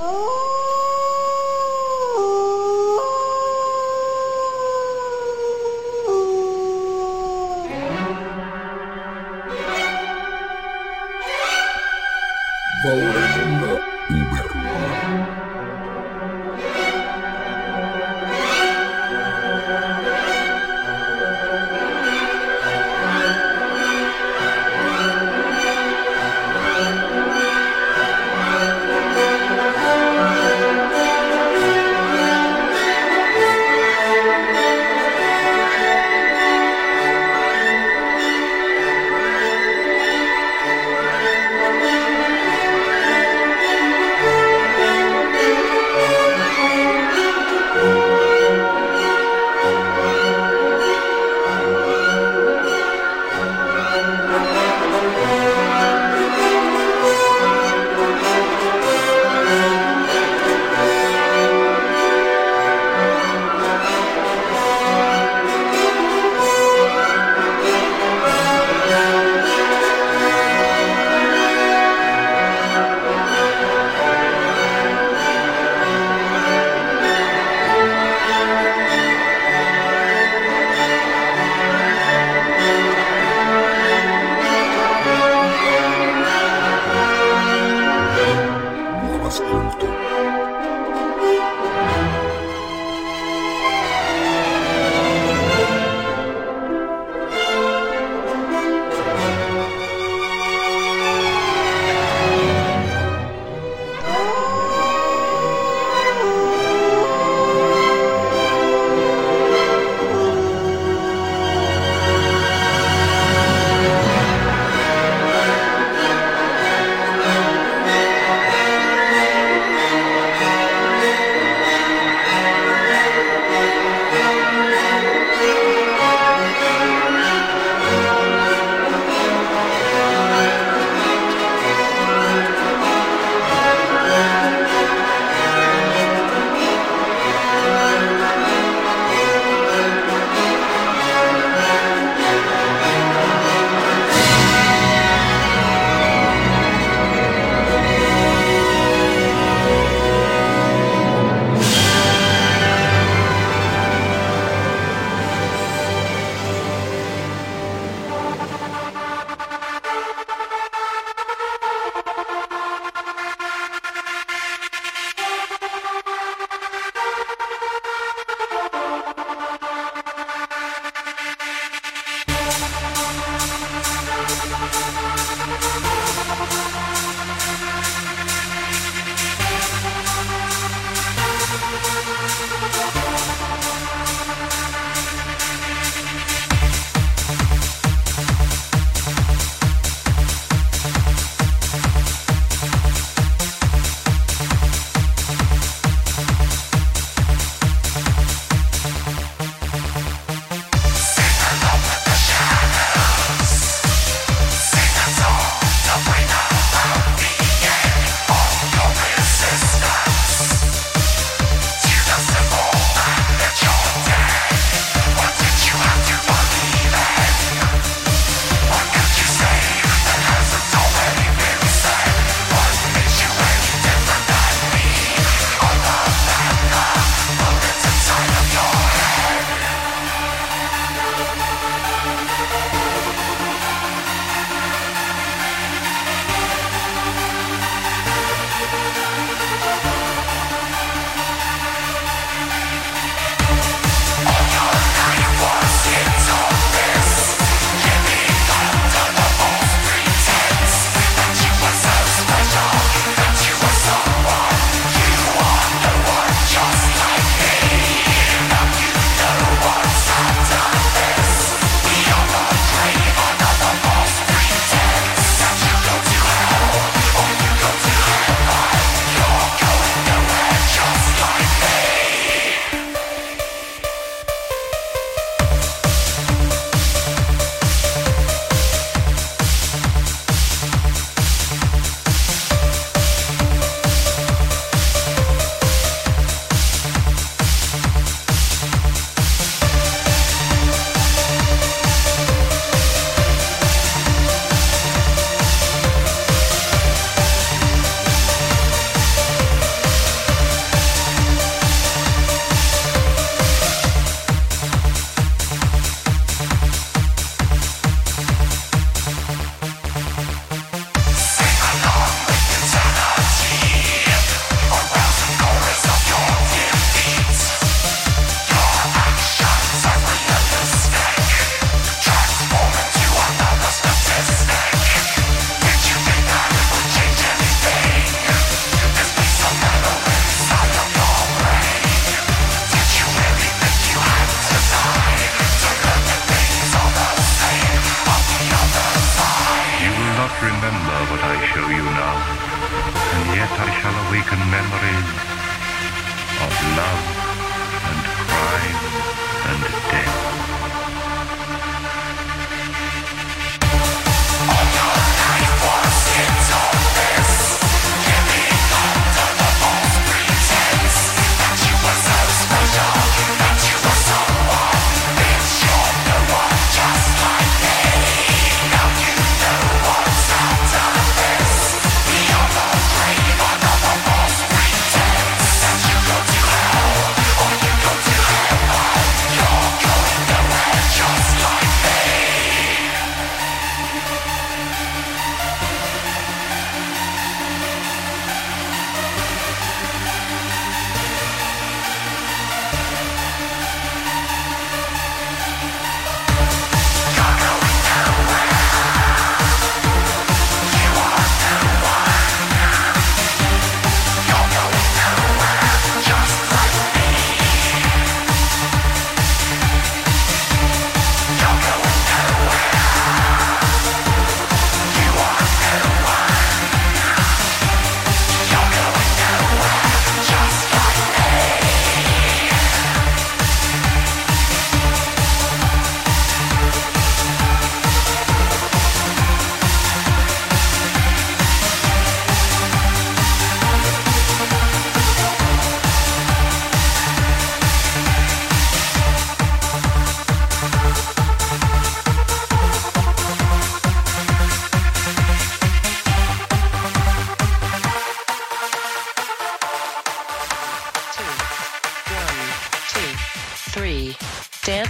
Oh!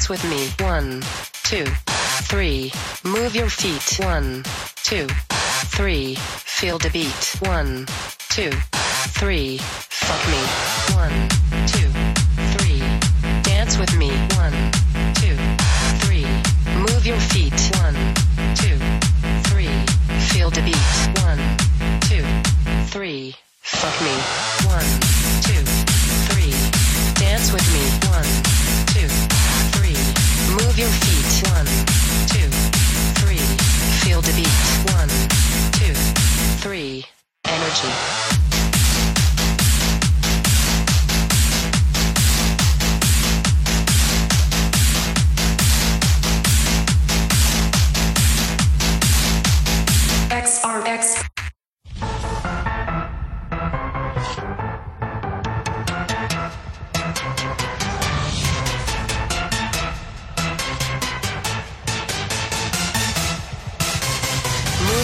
With me. One, two, three. Move your feet. One, two, three. Feel the beat. One, two, three. Fuck me. One, two, three. Dance with me. One, two, three. Move your feet. One, two, three. Feel the beat. One, two, three. Fuck me. One, two, three. Dance with me. One, your feet. One, two, three. Feel the beat. One, two, three. Energy.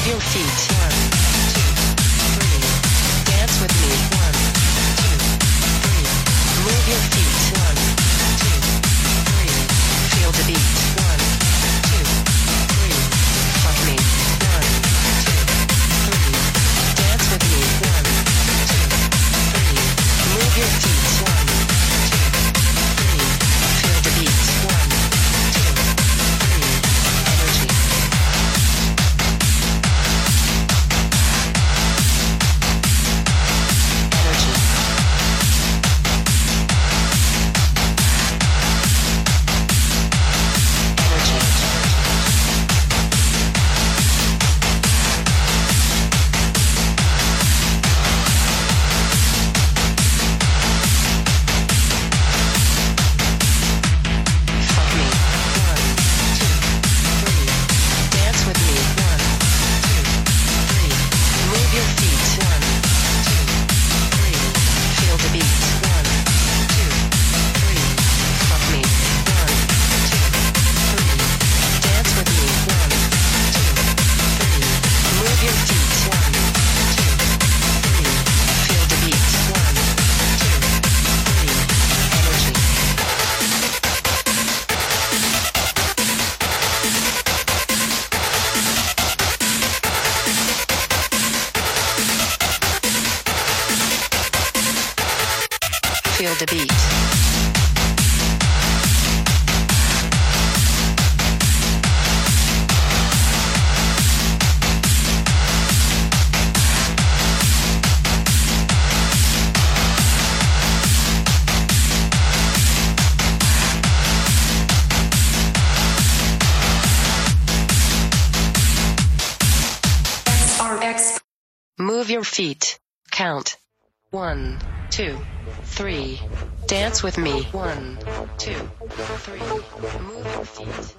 Your feet. With me. One, two, three. Move your feet.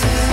kisses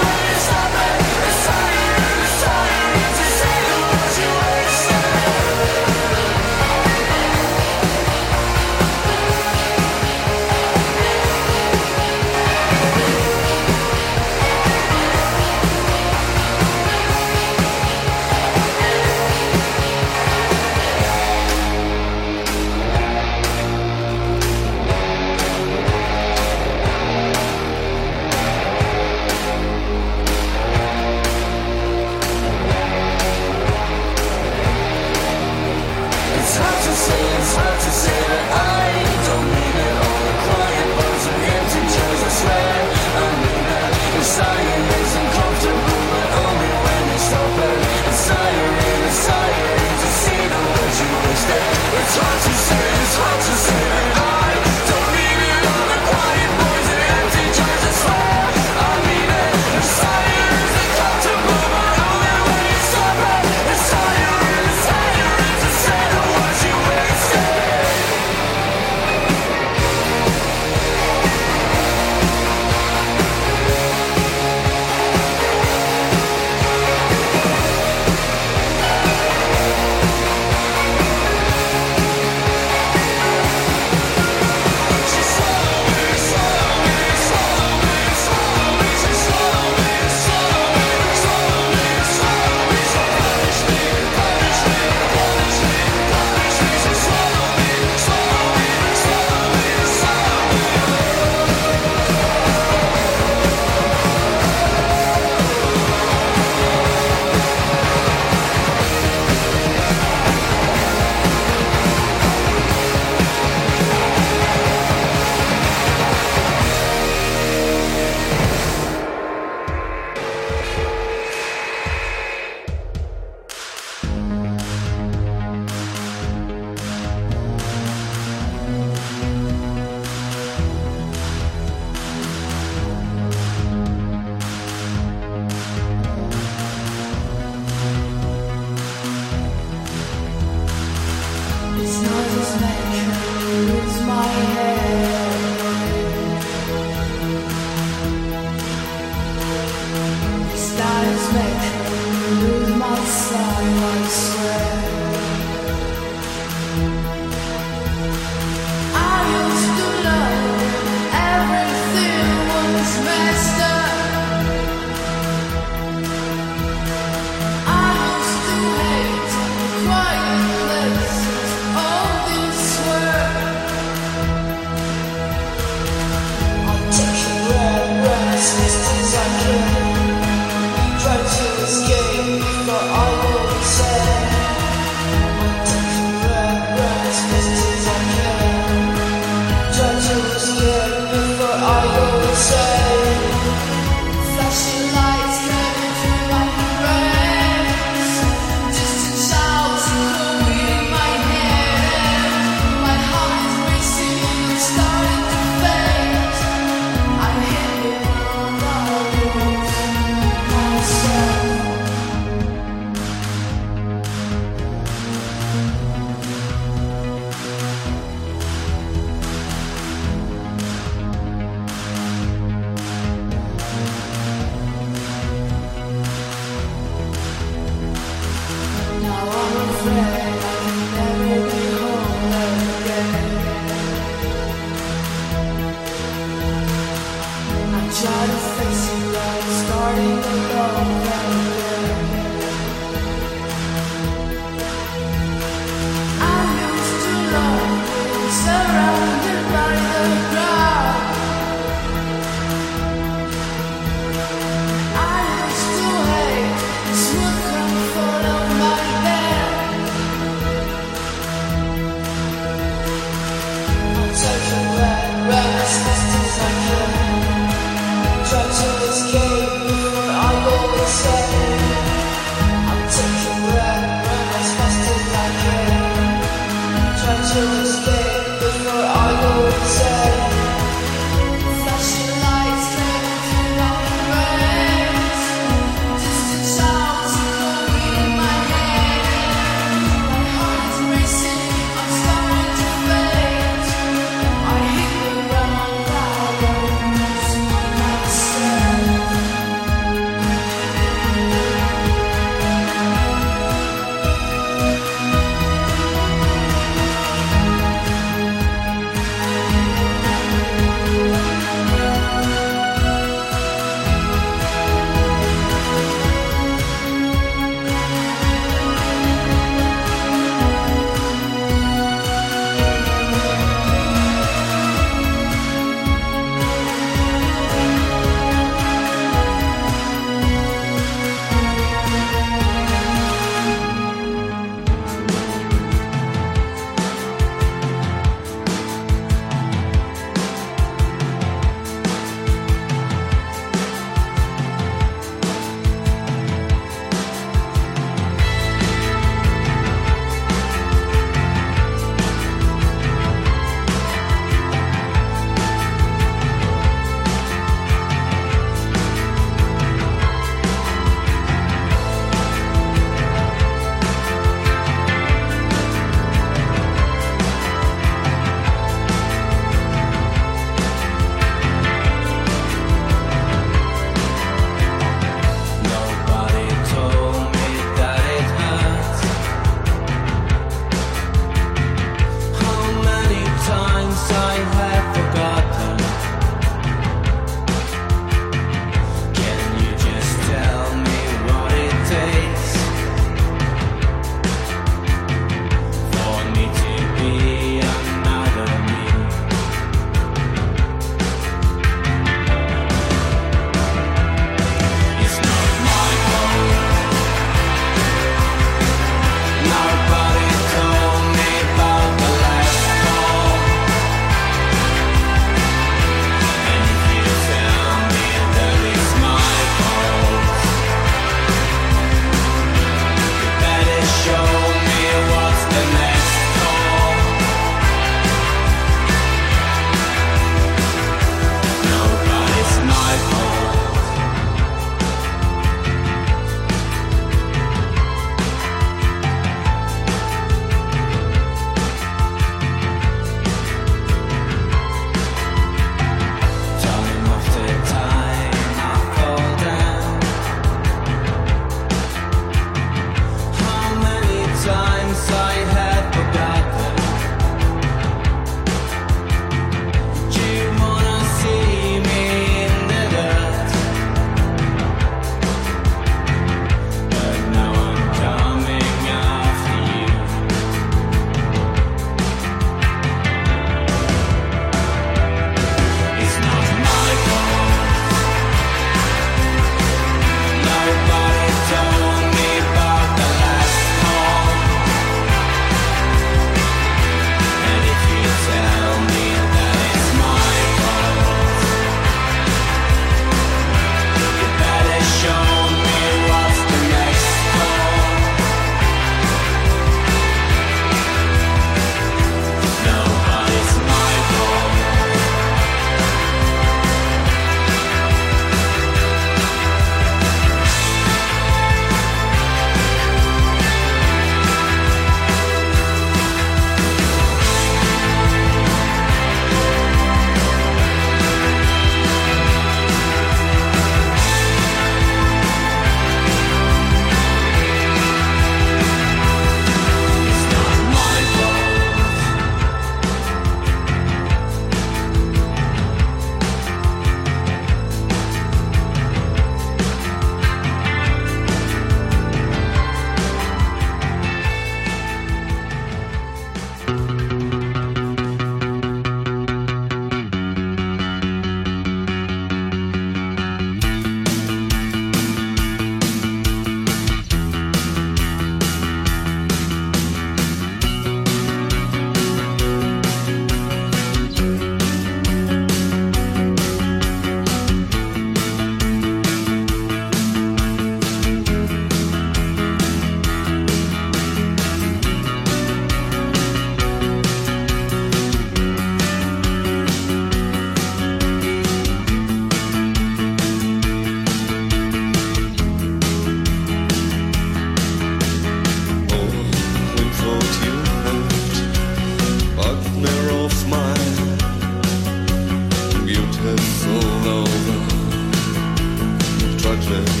children.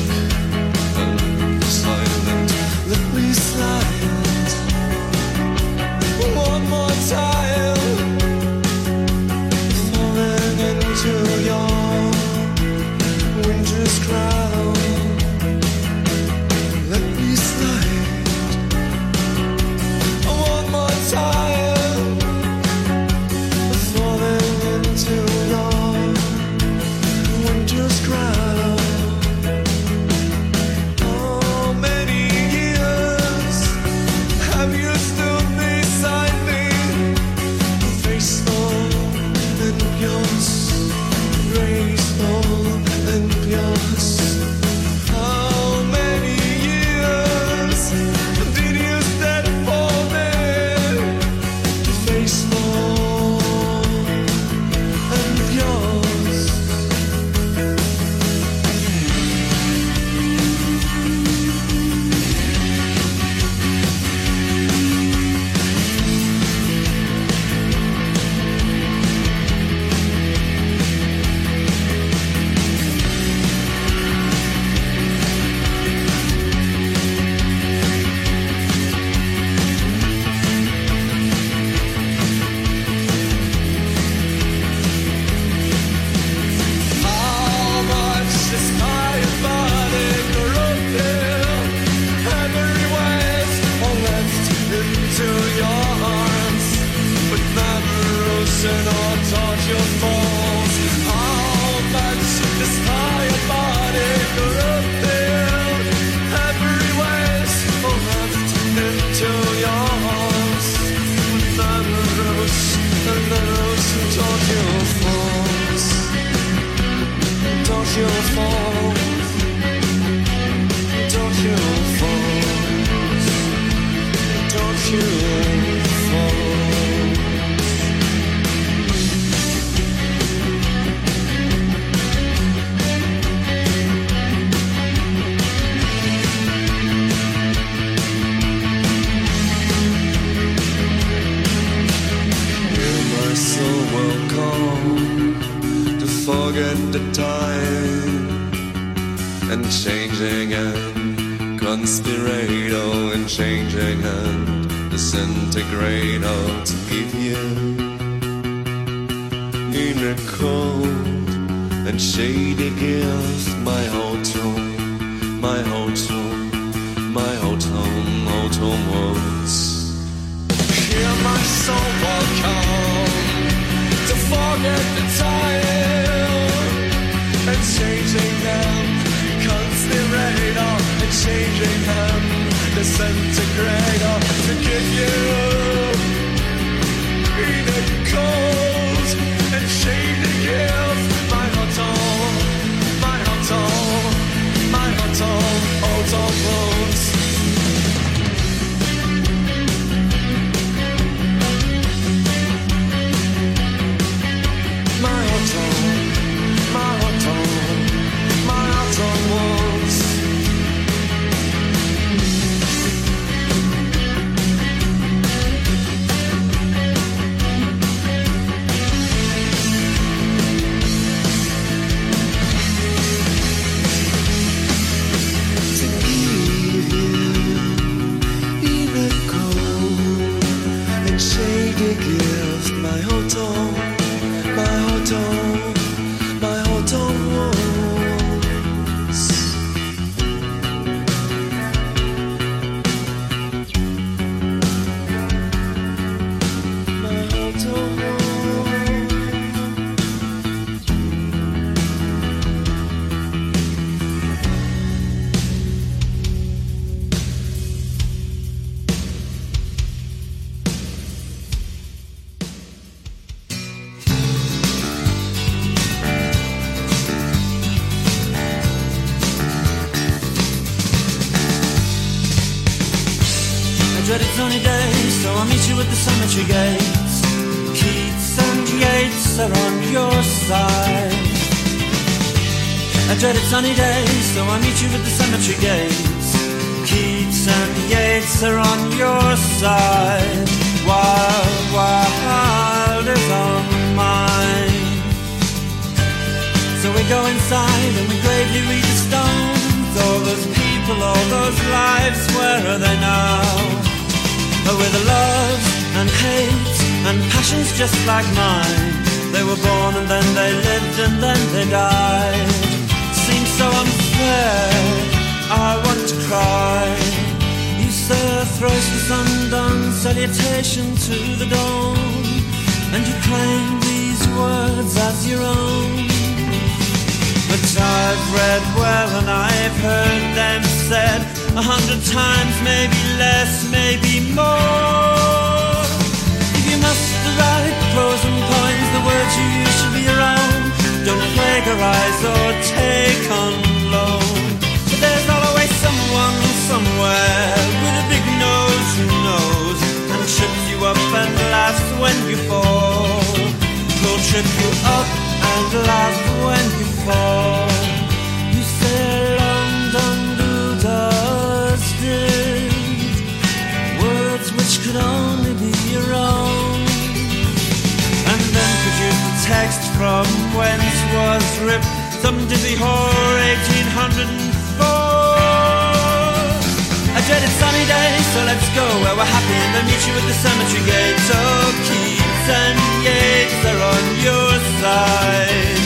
Oh, dreaded sunny day, so let's go where we're happy and I'll meet you at the cemetery gate. So Keats and Yeats are on your side.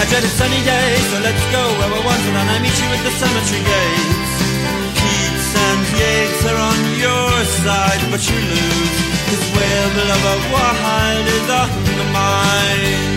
I dreaded sunny day, so let's go where we're wanted and I meet you at the cemetery gate. Keats and Yeats are on your side, but you lose, cause where the love Wilde is on the mind.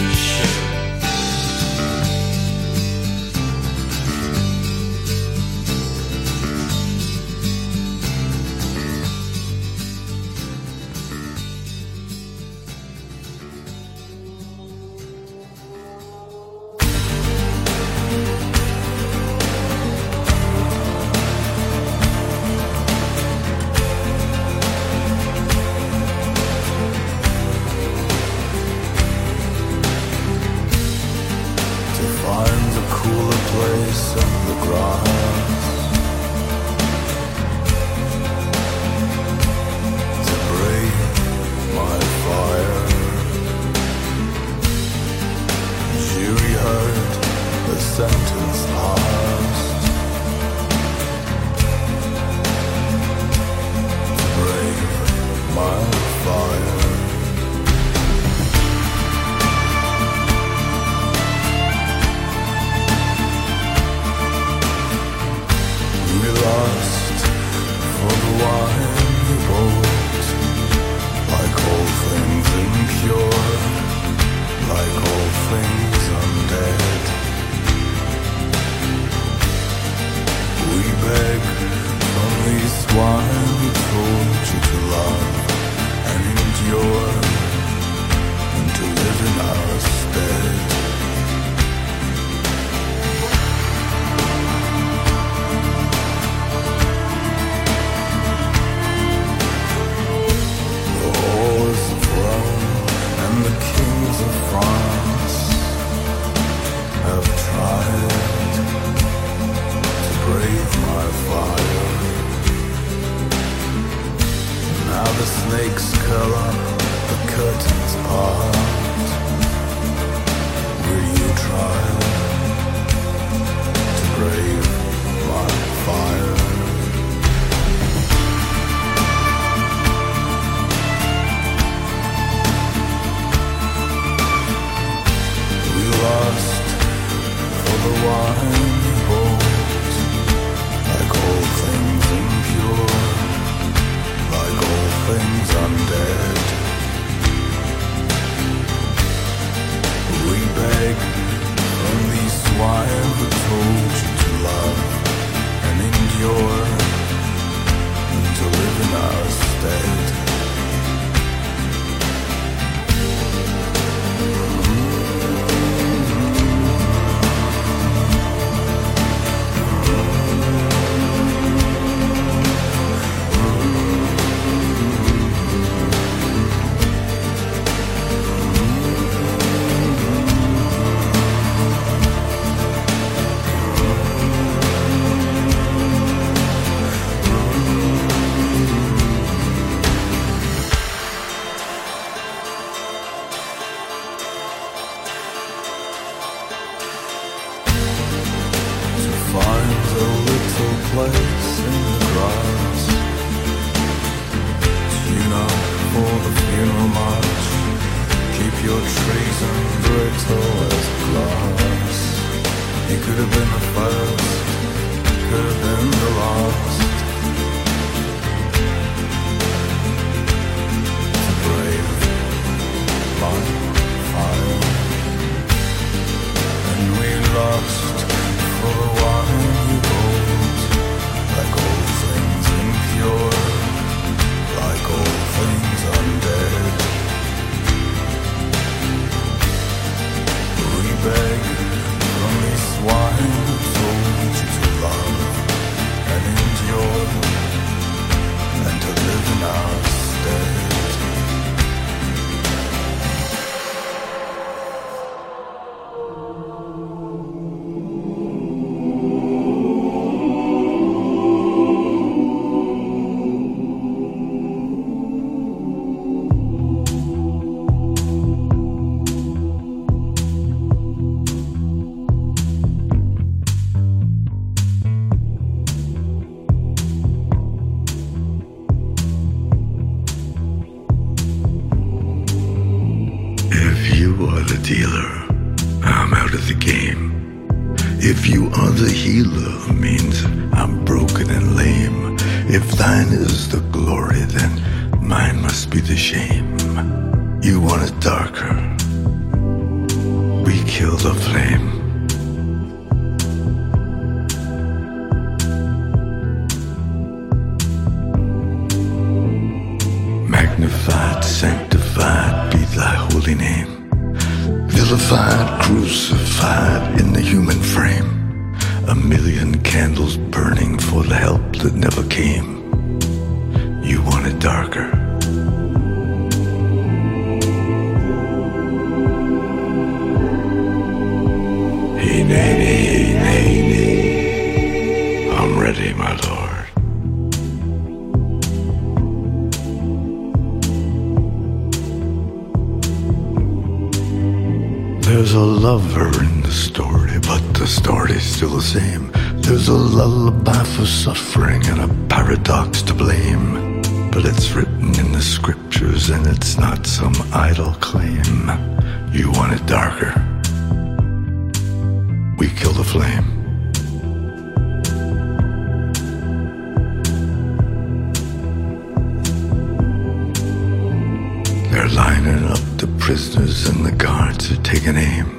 lover in the story, but the story's still the same. There's a lullaby for suffering and a paradox to blame. But it's written in the scriptures and it's not some idle claim. You want it darker. We kill the flame. They're lining up the prisoners and the guards are taking aim.